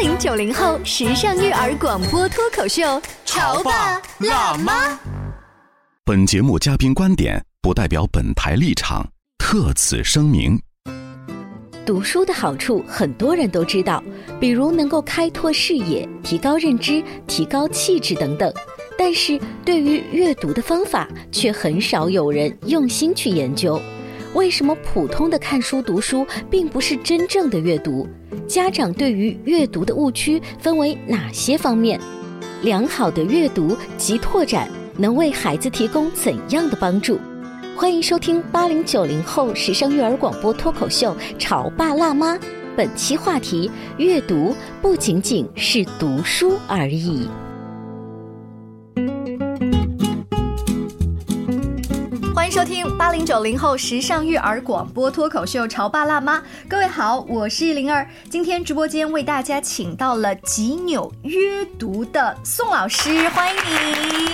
零九零后时尚育儿广播脱口秀，潮爸辣妈。本节目嘉宾观点不代表本台立场，特此声明。读书的好处很多人都知道，比如能够开拓视野、提高认知、提高气质等等。但是对于阅读的方法，却很少有人用心去研究。为什么普通的看书读书并不是真正的阅读？家长对于阅读的误区分为哪些方面？良好的阅读及拓展能为孩子提供怎样的帮助？欢迎收听八零九零后时尚育儿广播脱口秀《潮爸辣妈》，本期话题：阅读不仅仅是读书而已。收听八零九零后时尚育儿广播脱口秀《潮爸辣妈》，各位好，我是灵儿。今天直播间为大家请到了极纽约读的宋老师，欢迎你。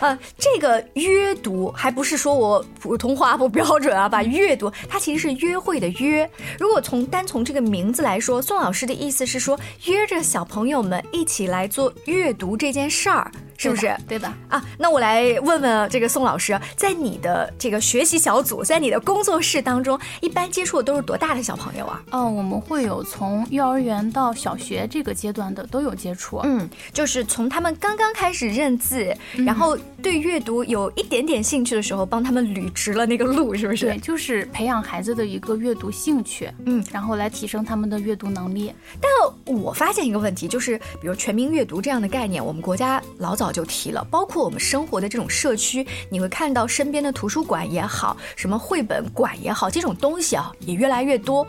呃，这个约读还不是说我普通话不标准啊，把阅读它其实是约会的约。如果从单从这个名字来说，宋老师的意思是说约着小朋友们一起来做阅读这件事儿。是不是对的啊？那我来问问这个宋老师，在你的这个学习小组，在你的工作室当中，一般接触的都是多大的小朋友啊？哦，我们会有从幼儿园到小学这个阶段的都有接触。嗯，就是从他们刚刚开始认字，然后对阅读有一点点兴趣的时候，帮他们捋直了那个路，是不是？对，就是培养孩子的一个阅读兴趣，嗯，然后来提升他们的阅读能力。但我发现一个问题，就是比如全民阅读这样的概念，我们国家老早。早就提了，包括我们生活的这种社区，你会看到身边的图书馆也好，什么绘本馆也好，这种东西啊也越来越多。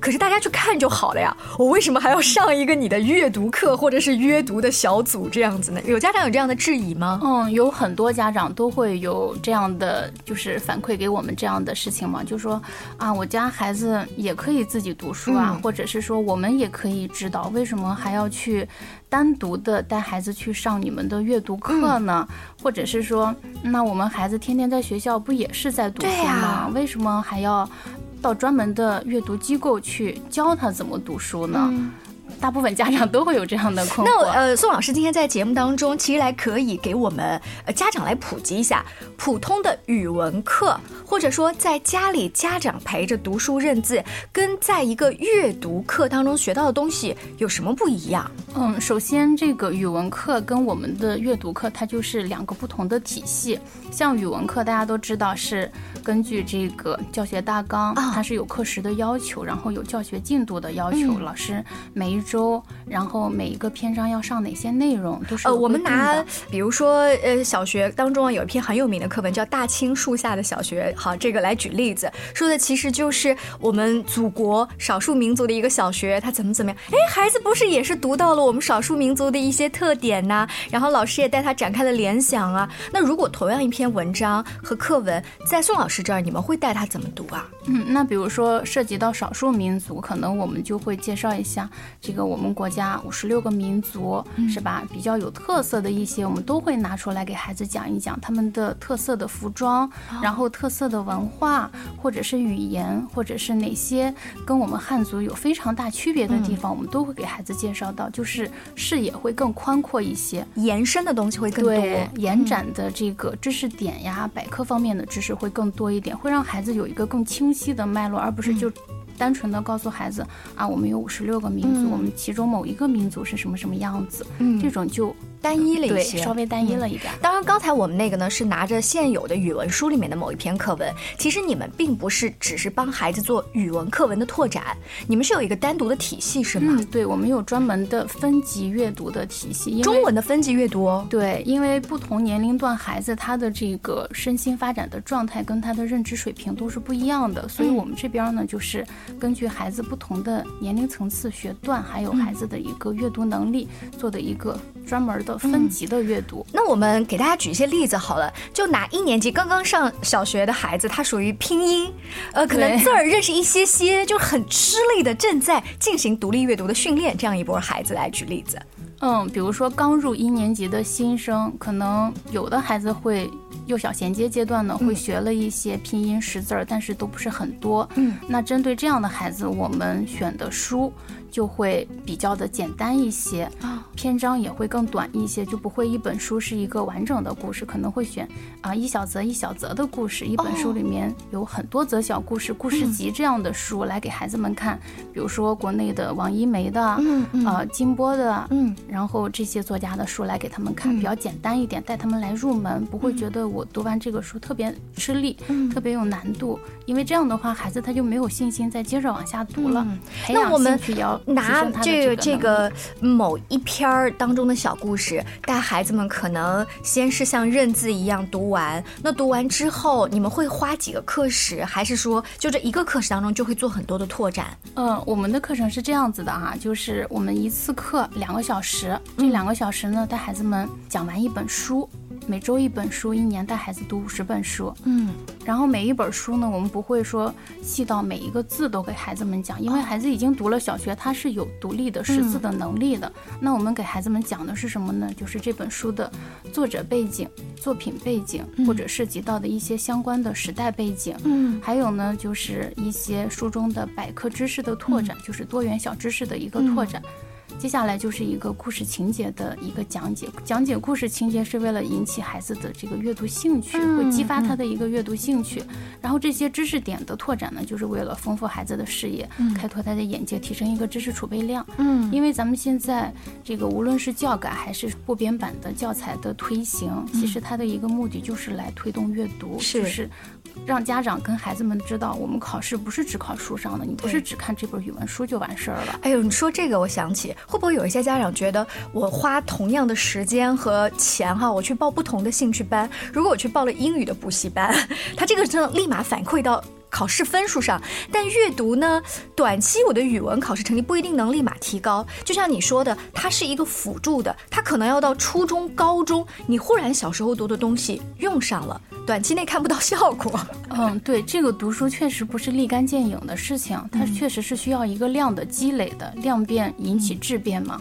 可是大家去看就好了呀，我为什么还要上一个你的阅读课或者是阅读的小组这样子呢？有家长有这样的质疑吗？嗯，有很多家长都会有这样的，就是反馈给我们这样的事情嘛，就说啊，我家孩子也可以自己读书啊，或者是说我们也可以知道，为什么还要去？单独的带孩子去上你们的阅读课呢，或者是说，那我们孩子天天在学校不也是在读书吗？为什么还要到专门的阅读机构去教他怎么读书呢？大部分家长都会有这样的困惑。那呃，宋老师今天在节目当中，其实来可以给我们呃家长来普及一下普通的语文课，或者说在家里家长陪着读书认字，跟在一个阅读课当中学到的东西有什么不一样？嗯，首先这个语文课跟我们的阅读课它就是两个不同的体系。像语文课大家都知道是根据这个教学大纲，它是有课时的要求，然后有教学进度的要求，老师每一。周，然后每一个篇章要上哪些内容都是呃，我们拿比如说呃，小学当中啊有一篇很有名的课文叫《大青树下的小学》，好，这个来举例子，说的其实就是我们祖国少数民族的一个小学，它怎么怎么样？哎，孩子不是也是读到了我们少数民族的一些特点呐？然后老师也带他展开了联想啊。那如果同样一篇文章和课文在宋老师这儿，你们会带他怎么读啊？嗯，那比如说涉及到少数民族，可能我们就会介绍一下这个我们国家五十六个民族，是吧？比较有特色的一些，我们都会拿出来给孩子讲一讲他们的特色的服装，然后特色的文化，或者是语言，或者是哪些跟我们汉族有非常大区别的地方，我们都会给孩子介绍到，就是视野会更宽阔一些，延伸的东西会更多，延展的这个知识点呀、百科方面的知识会更多一点，会让孩子有一个更清。细的脉络，而不是就。单纯的告诉孩子啊，我们有五十六个民族，我们其中某一个民族是什么什么样子，这种就单一了一些，稍微单一了一点。当然，刚才我们那个呢是拿着现有的语文书里面的某一篇课文，其实你们并不是只是帮孩子做语文课文的拓展，你们是有一个单独的体系，是吗？对，我们有专门的分级阅读的体系，中文的分级阅读哦。对，因为不同年龄段孩子他的这个身心发展的状态跟他的认知水平都是不一样的，所以我们这边呢就是。根据孩子不同的年龄层次、学段，还有孩子的一个阅读能力，做的一个专门的分级的阅读。那我们给大家举一些例子好了，就拿一年级刚刚上小学的孩子，他属于拼音，呃，可能字儿认识一些些，就很吃力的，正在进行独立阅读的训练，这样一波孩子来举例子。嗯，比如说刚入一年级的新生，可能有的孩子会。幼小衔接阶段呢，会学了一些拼音识字儿，但是都不是很多。嗯，那针对这样的孩子，我们选的书就会比较的简单一些，篇章也会更短一些，就不会一本书是一个完整的故事，可能会选啊一小则一小则的故事，一本书里面有很多则小故事，故事集这样的书来给孩子们看，比如说国内的王一梅的，嗯呃金波的，嗯，然后这些作家的书来给他们看，比较简单一点，带他们来入门，不会觉得我读完这个书特别吃力，特别有难度，因为这样的话孩子他就没有信心再接着往下读了。那我们拿这个这个某一篇儿当中的小故事，带孩子们可能先是像认字一样读完。那读完之后，你们会花几个课时，还是说就这一个课时当中就会做很多的拓展？嗯，我们的课程是这样子的哈，就是我们一次课两个小时，这两个小时呢带孩子们讲完一本书。每周一本书，一年带孩子读五十本书。嗯，然后每一本书呢，我们不会说细到每一个字都给孩子们讲，因为孩子已经读了小学，他是有独立的识字的能力的。那我们给孩子们讲的是什么呢？就是这本书的作者背景、作品背景，或者涉及到的一些相关的时代背景。嗯，还有呢，就是一些书中的百科知识的拓展，就是多元小知识的一个拓展。接下来就是一个故事情节的一个讲解，讲解故事情节是为了引起孩子的这个阅读兴趣，会激发他的一个阅读兴趣。然后这些知识点的拓展呢，就是为了丰富孩子的视野，开拓他的眼界，提升一个知识储备量。嗯，因为咱们现在这个无论是教改还是部编版的教材的推行，其实它的一个目的就是来推动阅读，就是。让家长跟孩子们知道，我们考试不是只考书上的，你不是只看这本语文书就完事儿了。哎呦，你说这个，我想起会不会有一些家长觉得，我花同样的时间和钱哈，我去报不同的兴趣班，如果我去报了英语的补习班，他这个真的立马反馈到。考试分数上，但阅读呢？短期我的语文考试成绩不一定能立马提高。就像你说的，它是一个辅助的，它可能要到初中、高中，你忽然小时候读的东西用上了，短期内看不到效果。嗯，对，这个读书确实不是立竿见影的事情，它确实是需要一个量的积累的，量变引起质变嘛。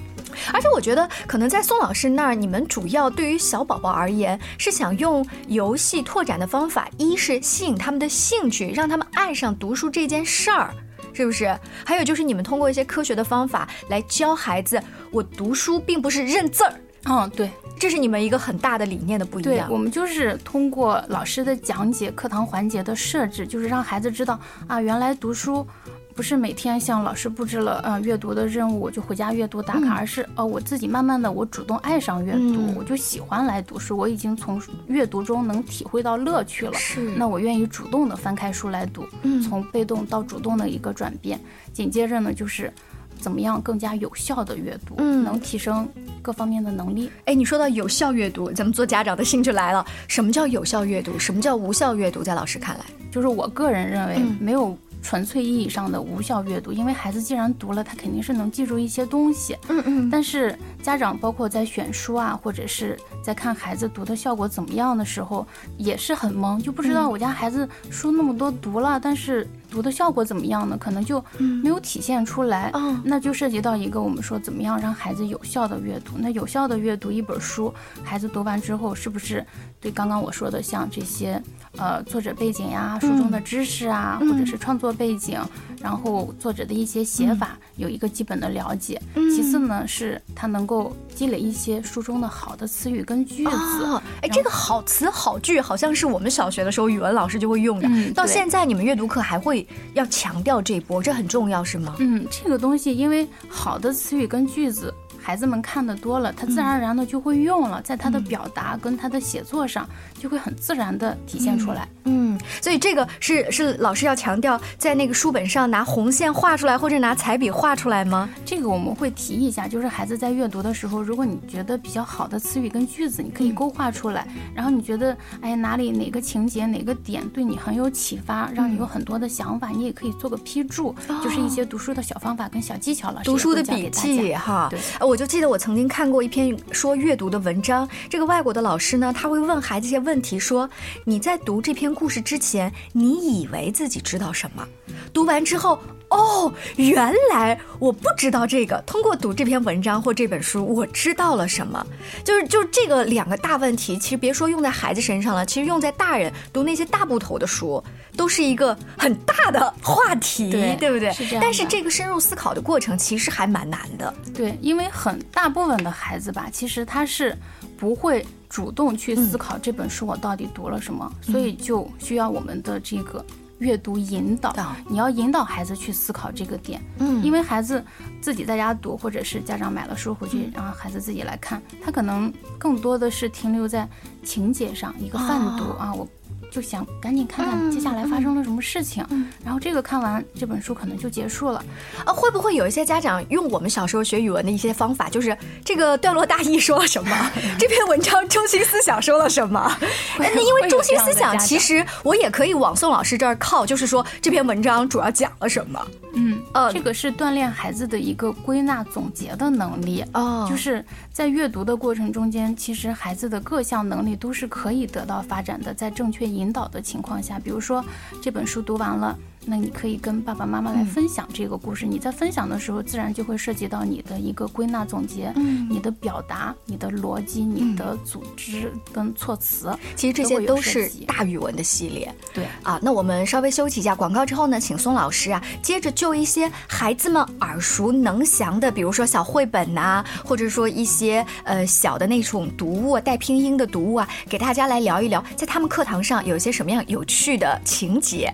而且我觉得，可能在宋老师那儿，你们主要对于小宝宝而言，是想用游戏拓展的方法，一是吸引他们的兴趣，让他们爱上读书这件事儿，是不是？还有就是你们通过一些科学的方法来教孩子，我读书并不是认字儿。嗯，对，这是你们一个很大的理念的不一样。对，我们就是通过老师的讲解、课堂环节的设置，就是让孩子知道啊，原来读书。不是每天像老师布置了嗯阅读的任务我就回家阅读打卡，而是哦我自己慢慢的我主动爱上阅读，我就喜欢来读书，我已经从阅读中能体会到乐趣了。是，那我愿意主动的翻开书来读，从被动到主动的一个转变。紧接着呢就是怎么样更加有效的阅读，能提升各方面的能力。哎，你说到有效阅读，咱们做家长的兴趣来了。什么叫有效阅读？什么叫无效阅读？在老师看来，就是我个人认为没有。纯粹意义上的无效阅读，因为孩子既然读了，他肯定是能记住一些东西。嗯嗯。但是家长包括在选书啊，或者是在看孩子读的效果怎么样的时候，也是很懵，就不知道我家孩子书那么多读了，但是。读的效果怎么样呢？可能就没有体现出来。嗯，那就涉及到一个我们说怎么样让孩子有效的阅读。那有效的阅读一本书，孩子读完之后，是不是对刚刚我说的像这些呃作者背景呀、书中的知识啊，或者是创作背景，然后作者的一些写法有一个基本的了解。其次呢，是他能够积累一些书中的好的词语跟句子。哎，这个好词好句好像是我们小学的时候语文老师就会用的。到现在你们阅读课还会。要强调这一波，这很重要，是吗？嗯，这个东西，因为好的词语跟句子，孩子们看的多了，他自然而然的就会用了，在他的表达跟他的写作上，就会很自然的体现出来。嗯，所以这个是是老师要强调，在那个书本上拿红线画出来，或者拿彩笔画出来吗？这个我们会提一下，就是孩子在阅读的时候，如果你觉得比较好的词语跟句子，你可以勾画出来。然后你觉得，哎，哪里哪个情节哪个点对你很有启发，让你有很多的想法，你也可以做个批注，就是一些读书的小方法跟小技巧。老师读书的笔记哈，对，我就记得我曾经看过一篇说阅读的文章，这个外国的老师呢，他会问孩子一些问题，说你在读这篇故事之前。你以为自己知道什么？读完之后，哦，原来我不知道这个。通过读这篇文章或这本书，我知道了什么。就是就是这个两个大问题，其实别说用在孩子身上了，其实用在大人读那些大部头的书，都是一个很大的话题，对对不对？是这样但是这个深入思考的过程其实还蛮难的。对，因为很大部分的孩子吧，其实他是不会主动去思考这本书我到底读了什么，所以就需要我们的这个阅读引导导。你要引导孩子去思考这个点，嗯。因为孩子自己在家读，或者是家长买了书回嗯。去，然后孩子自己来看，他可能更多的是停留在情节上，一个泛读、哦啊，我。就想赶紧看嗯看接下来发生了什么事情，然后这个看完这本书可能就结束了。啊，会不会有一些家长用我们小时候学语文的一些方法，就是这个段落大意说了什么，这篇文章中心思想说了什么？会那因为中心思想其实我也可以往宋老师这儿靠，就是说这篇文章主要讲了什么。嗯，呃这个是锻炼孩子的一个归纳总结的能力。哦就是在阅读的过程中间，其实孩子的各项能力都是可以得到发展的，在正确引导的情况下，比如说这本书读完了。那你可以跟爸爸妈妈来分享这个故事。你在分享的时候，自然就会涉及到你的一个归纳总结，嗯你的表达、你的逻辑、你的组织跟措辞。其实这些都是大语文的系列。对，啊，那我们稍微休息一下广告之后呢，请宋老师啊，接着就一些孩子们耳熟能详的，比如说小绘本呐、或者说一些呃小的那种读物啊，带拼音的读物啊，给大家来聊一聊，在他们课堂上有一些什么样有趣的情节。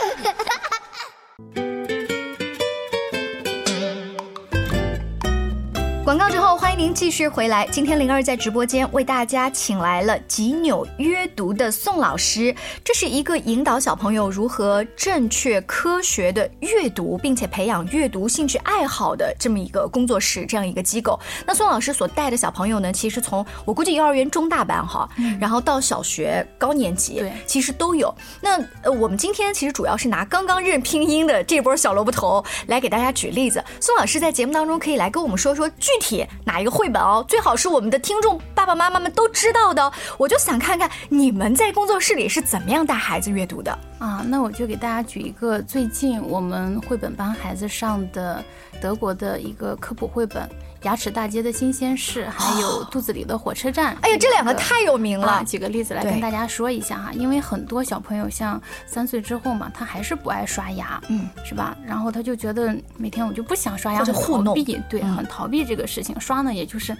您继续回来。今天灵儿在直播间为大家请来了吉纽约读的宋老师，这是一个引导小朋友如何正确科学的阅读，并且培养阅读兴趣爱好的这么一个工作室，这样一个机构。那宋老师所带的小朋友呢，其实从我估计幼儿园中大班哈，然后到小学高年级，对其实都有。那呃，我们今天其实主要是拿刚刚认拼音的这波小萝卜头来给大家举例子。宋老师在节目当中可以来跟我们说说具体哪一个绘本哦，最好是我们的听众爸爸妈妈们都知道的。我就想看看你们在工作室里是怎么样带孩子阅读的。啊，那我就给大家举一个最近我们绘本班孩子上的德国的一个科普绘本《牙齿大街的新鲜事》，还有《肚子里的火车站》。哎呀，这两个太有名啊，了。举个例子来跟大家说一下哈，因为很多小朋友像三岁之后嘛，他还是不爱刷牙，嗯，是吧？然后他就觉得每天我就不想刷牙，很糊弄逃避，对，嗯很逃避这个事情。刷呢，也就是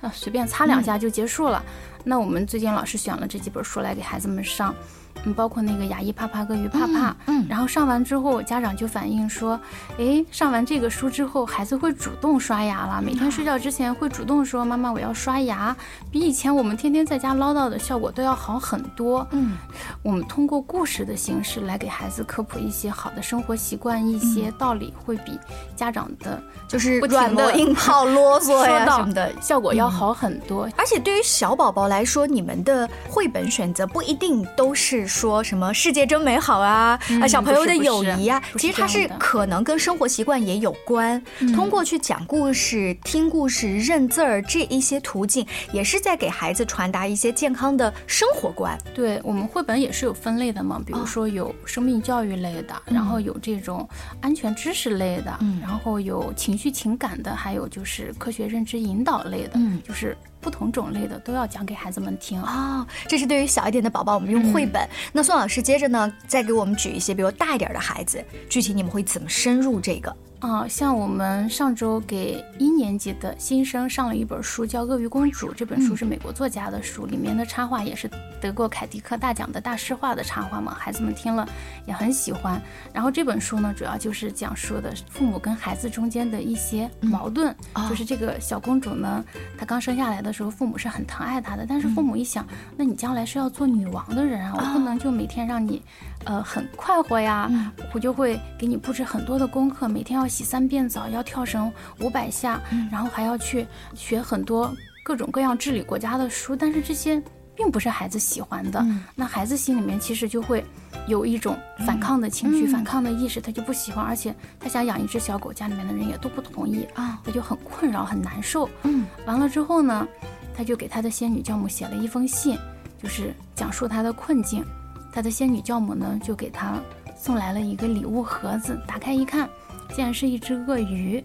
啊随便擦两下就结束了。那我们最近老师选了这几本书来给孩子们上。嗯，包括那个牙医啪啪跟鱼帕帕，嗯嗯然后上完之后，家长就反映说，哎，上完这个书之后，孩子会主动刷牙了，每天睡觉之前会主动说，妈妈我要刷牙，比以前我们天天在家唠叨的效果都要好很多。嗯，我们通过故事的形式来给孩子科普一些好的生活习惯、一些道理，会比家长的就是软磨硬 泡、啰嗦呀什么的。效果要好很多。而且对于小宝宝来说，你们的绘本选择不一定都是说什么世界真美好啊，嗯啊小朋友的友谊啊，其实它是可能跟生活习惯也有关。通过去讲故事、听故事、认字儿这一些途径，也是在给孩子传达一些健康的生活观。对我们绘本也是有分类的嘛，比如说有生命教育类的，然后有这种安全知识类的，嗯。然后有情绪情感的，还有就是科学认知引导类的，嗯。就是不同种类的都要讲给孩子们听。哦，这是对于小一点的宝宝，我们用绘本。那宋老师接着呢，再给我们举一些，比如大一点的孩子，具体你们会怎么深入这个？啊、像我们上周给一年级的新生上了一本书，叫《鳄鱼公主》。这本书是美国作家的书，里面的插画也是得过凯迪克大奖的大师画的插画嘛，孩子们听了也很喜欢。然后这本书呢，主要就是讲述的父母跟孩子中间的一些矛盾，哦。就是这个小公主呢，她刚生下来的时候，父母是很疼爱她的，但是父母一想，那你将来是要做女王的人啊，我不能就每天让你，呃，很快活呀，我就会给你布置很多的功课，每天要洗三遍澡，要跳绳五百下，然后还要去学很多各种各样治理国家的书，但是这些并不是孩子喜欢的。那孩子心里面其实就会有一种反抗的情绪、反抗的意识，他就不喜欢，而且他想养一只小狗，家里面的人也都不同意啊，他就很困扰、很难受。嗯，完了之后呢，他就给他的仙女教母写了一封信，就是讲述他的困境。他的仙女教母呢，就给他送来了一个礼物盒子，打开一看，竟然是一只鳄鱼。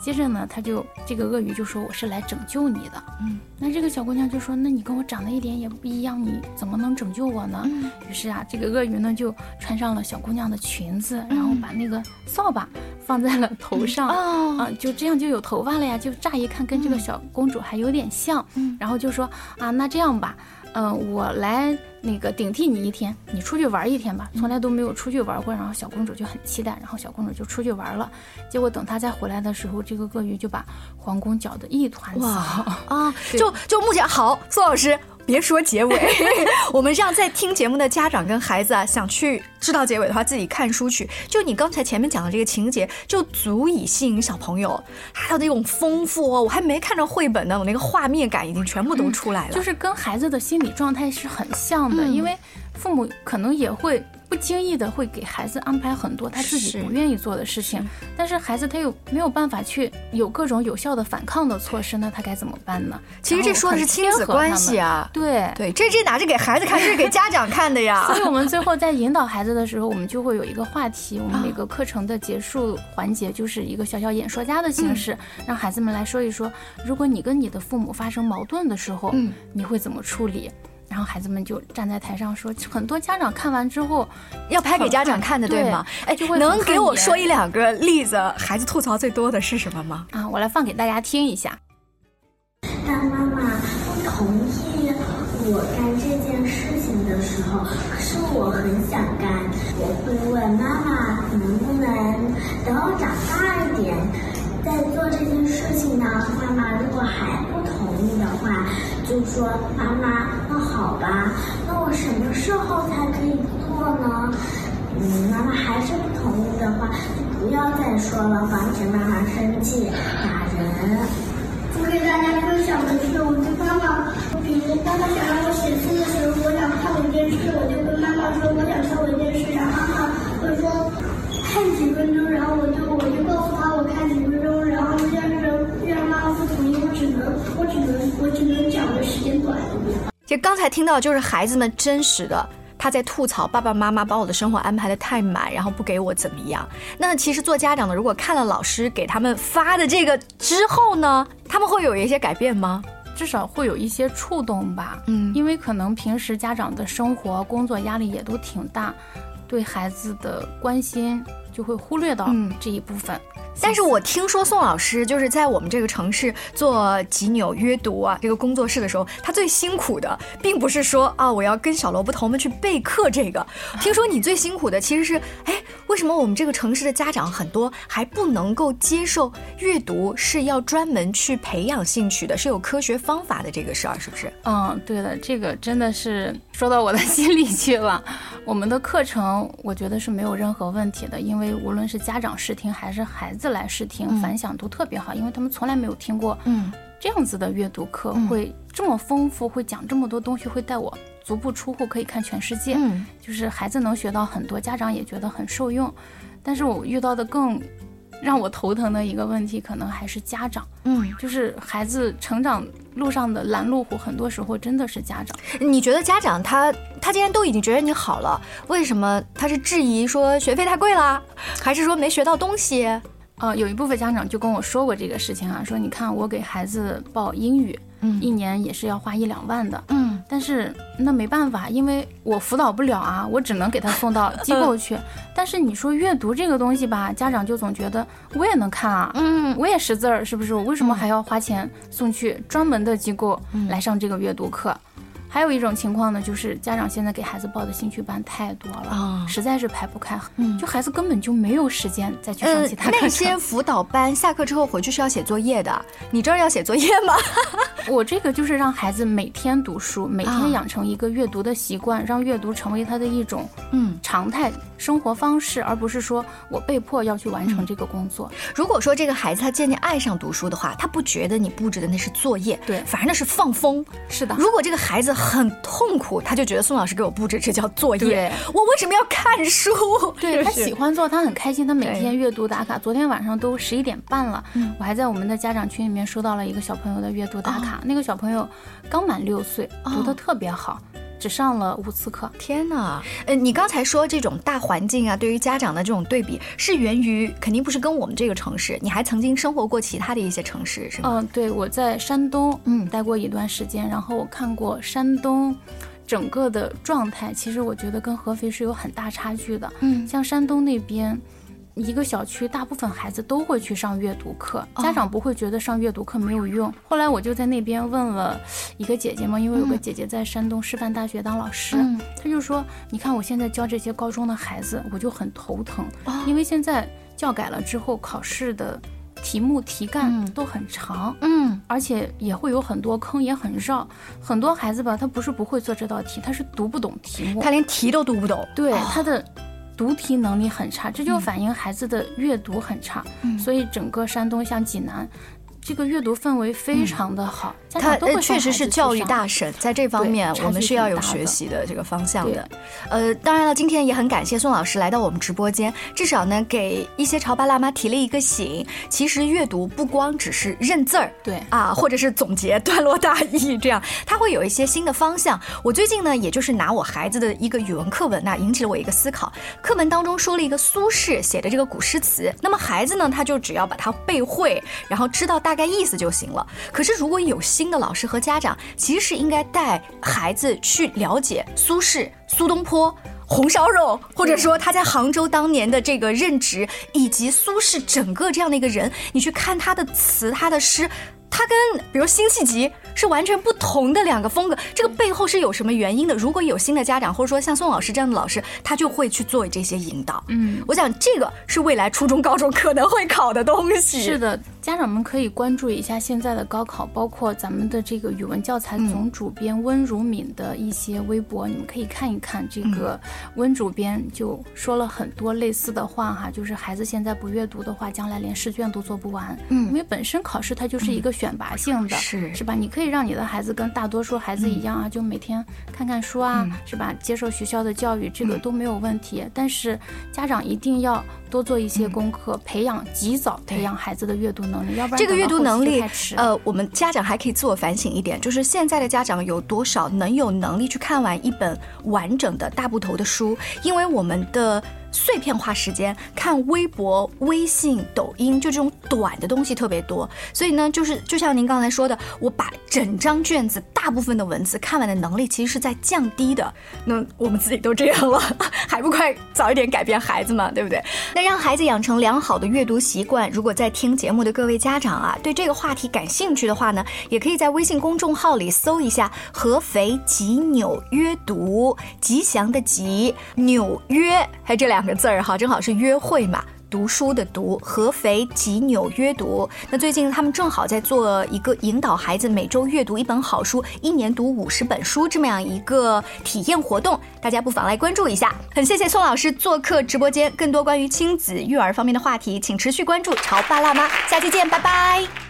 接着呢，他就这个鳄鱼就说：“我是来拯救你的。”嗯，那这个小姑娘就说：“那你跟我长得一点也不一样，你怎么能拯救我呢？”于是啊，这个鳄鱼呢就穿上了小姑娘的裙子，然后把那个扫把放在了头上，啊，就这样就有头发了呀，就乍一看跟这个小公主还有点像。然后就说：“啊，那这样吧。”嗯，我来那个顶替你一天，你出去玩一天吧。从来都没有出去玩过，然后小公主就很期待，然后小公主就出去玩了。结果等她再回来的时候，这个鳄鱼就把皇宫搅得一团糟啊！就就目前好，宋老师。别说结尾，我们让在听节目的家长跟孩子啊，想去知道结尾的话，自己看书去。就你刚才前面讲的这个情节，就足以吸引小朋友。还有那种丰富哦，我还没看着绘本呢，我那个画面感已经全部都出来了。就是跟孩子的心理状态是很像的，因为父母可能也会。不经意的会给孩子安排很多他自己不愿意做的事情，但是孩子他又没有办法去有各种有效的反抗的措施，那他该怎么办呢？其实这说的是亲子关系啊，对。对，这这哪是给孩子看，这是给家长看的呀。所以我们最后在引导孩子的时候，我们就会有一个话题，我们每个课程的结束环节就是一个小小演说家的形式，让孩子们来说一说，如果你跟你的父母发生矛盾的时候，嗯，你会怎么处理？然后孩子们就站在台上说，很多家长看完之后要拍给家长看的，对吗？哎，就会能给我说一两个例子？孩子吐槽最多的是什么吗？啊，我来放给大家听一下。当妈妈不同意我干这件事情的时候，可是我很想干，我会问妈妈能不能等我长大一点再做这件事情呢？妈妈如果还不同同意的话。就说妈妈，那好吧，那我什么时候才可以做呢？嗯，妈妈还是不同意的话，就不要再说了，防止妈妈生气打人。我给大家分享的是，我跟妈妈，比如妈妈想让我写字的时候，我想看我电视，我就跟妈妈说我想看我电视，然后妈妈会说看几分钟，然后我就我就告诉他我看几分钟，能我只能我只能讲的。时间短其实刚才听到就是孩子们真实的他在吐槽爸爸妈妈把我的生活安排的太满，然后不给我怎么样。那其实做家长的，如果看了老师给他们发的这个之后呢，他们会有一些改变吗？至少会有一些触动吧。嗯，因为可能平时家长的生活工作压力也都挺大，对孩子的关心就会忽略到这一部分。但是我听说宋老师就是在我们这个城市做几纽约读啊这个工作室的时候，他最辛苦的并不是说啊我要跟小萝卜头们去备课这个，听说你最辛苦的其实是哎为什么我们这个城市的家长很多还不能够接受阅读是要专门去培养兴趣的，是有科学方法的这个事儿是不是？嗯，对的，这个真的是说到我的 心里去了。我们的课程我觉得是没有任何问题的，因为无论是家长试听还是孩子。来试听，反响都特别好，因为他们从来没有听过，嗯，这样子的阅读课会这么丰富，会讲这么多东西，会带我足不出户可以看全世界，嗯，就是孩子能学到很多，家长也觉得很受用。但是我遇到的更让我头疼的一个问题，可能还是家长，嗯，就是孩子成长路上的拦路虎，很多时候真的是家长。你觉得家长他他既然都已经觉得你好了，为什么他是质疑说学费太贵了，还是说没学到东西？呃，有一部分家长就跟我说过这个事情啊，说你看我给孩子报英语，嗯，一年也是要花一两万的，嗯，但是那没办法，因为我辅导不了啊，我只能给他送到机构去。但是你说阅读这个东西吧，家长就总觉得我也能看啊，嗯，我也识字儿，是不是？我为什么还要花钱送去专门的机构来上这个阅读课？还有一种情况呢，就是家长现在给孩子报的兴趣班太多了，啊实在是排不开，嗯就孩子根本就没有时间再去上其他课那。些辅导班下课之后回去是要写作业的，你这儿要写作业吗？我这个就是让孩子每天读书，每啊天养成一个阅读的习惯，让阅读成为他的一种嗯，常态生活方式，而不是说我被迫要去完嗯成这个工作。如果说这个孩子他渐渐爱上读书的话，他不觉得你布置的那是作业，对反而那是放风。是的，如果这个孩子很痛苦，他就觉得宋老师给我布置这叫作业，我为什么要看书？对他喜欢做，他很开心，他每天阅读打卡。昨天晚上都十一点半了，嗯我还在我们的家长群里面收到了一个小朋友的阅读打卡。那个小朋友刚满六岁，读的特别好，只上了五次课。天哪！呃，你刚才说这种大环境啊，对于家长的这种对比，是源于肯定不是跟我们这个城市，你还曾经生活过其他的一些城市，是吗？嗯、对，我在山东嗯待过一段时间，然后我看过山东整个的状态，其实我觉得跟合肥是有很大差距的。嗯像山东那边。一个小区，大部分孩子都会去上阅读课，家长不会觉得上阅读课没有用。后来我就在那边问了一个姐姐嘛，因为有个姐姐在山东师范大学当老师，嗯。她就说：“你看我现在教这些高中的孩子，我就很头疼，哦。因为现在教改了之后，考试的题目题干嗯。都很长，嗯，而且也会有很多坑，也很绕。很多孩子吧，他不是不会做这道题，他是读不懂题目，他连题都读不懂。对、哦。他的读题能力很差，这就反映孩子的阅读很差。嗯所以整个山东像济南，这个阅读氛围非常的好，家他确实是教育大神，在这方面我们是要有学习的这个方向的。呃，当然了，今天也很感谢宋老师来到我们直播间，至少呢给一些潮爸辣妈提了一个醒。其实阅读不光只是认字儿，对啊，或者是总结段落大意这样，它会有一些新的方向。我最近呢，也就是拿我孩子的一个语文课文呐、引起了我一个思考。课文当中说了一个苏轼写的这个古诗词，那么孩子呢，他就只要把它背会，然后知道大概意思就行了。可是如果有新的老师和家长，其实是应该带孩子去了解苏轼、苏东坡。红烧肉，或者说他在杭州当年的这个任职，以及苏轼整个这样的一个人，你去看他的词、他的诗，他跟比如辛弃疾是完全不同的两个风格，这个背后是有什么原因的？如果有新的家长，或者说像宋老师这样的老师，他就会去做这些引导。嗯，我想这个是未来初中、高中可能会考的东西。是的，家长们可以关注一下现在的高考，包括咱们的这个语文教材总主编温如敏的一些微博，你们可以看一看。这个温主编就说了很多类似的话哈，就是孩子现在不阅读的话，将来连试卷都做不完。嗯因为本身考试它就是一个选拔性的，是是吧？你可以让你的孩子跟大多数孩子一样啊，就每天看看书啊，是吧？接受学校的教育，这个都没有问题。但是家长一定要多做一些功课，培养及早培养孩子的阅读能力，要不然这个阅读能力呃，我们家长还可以自我反省一点，就是现在的家长有多少能有能力去看完一本完整的大部头的书？因为我们的。碎片化时间看微博、微信、抖音，就这种短的东西特别多，所以呢，就是就像您刚才说的，我把整张卷子大部分的文字看完的能力，其实是在降低的。那我们自己都这样了，还不快早一点改变孩子嘛，对不对？那让孩子养成良好的阅读习惯，如果在听节目的各位家长啊，对这个话题感兴趣的话呢，也可以在微信公众号里搜一下“合肥吉纽约读”，吉祥的吉，纽约，还有这两个字儿哈，正好是约会嘛。读书的读，合肥吉纽约读。那最近他们正好在做一个引导孩子每周阅读一本好书，一年读五十本书这么样一个体验活动，大家不妨来关注一下。很谢谢宋老师做客直播间，更多关于亲子育儿方面的话题，请持续关注潮爸辣妈，下期见，拜拜。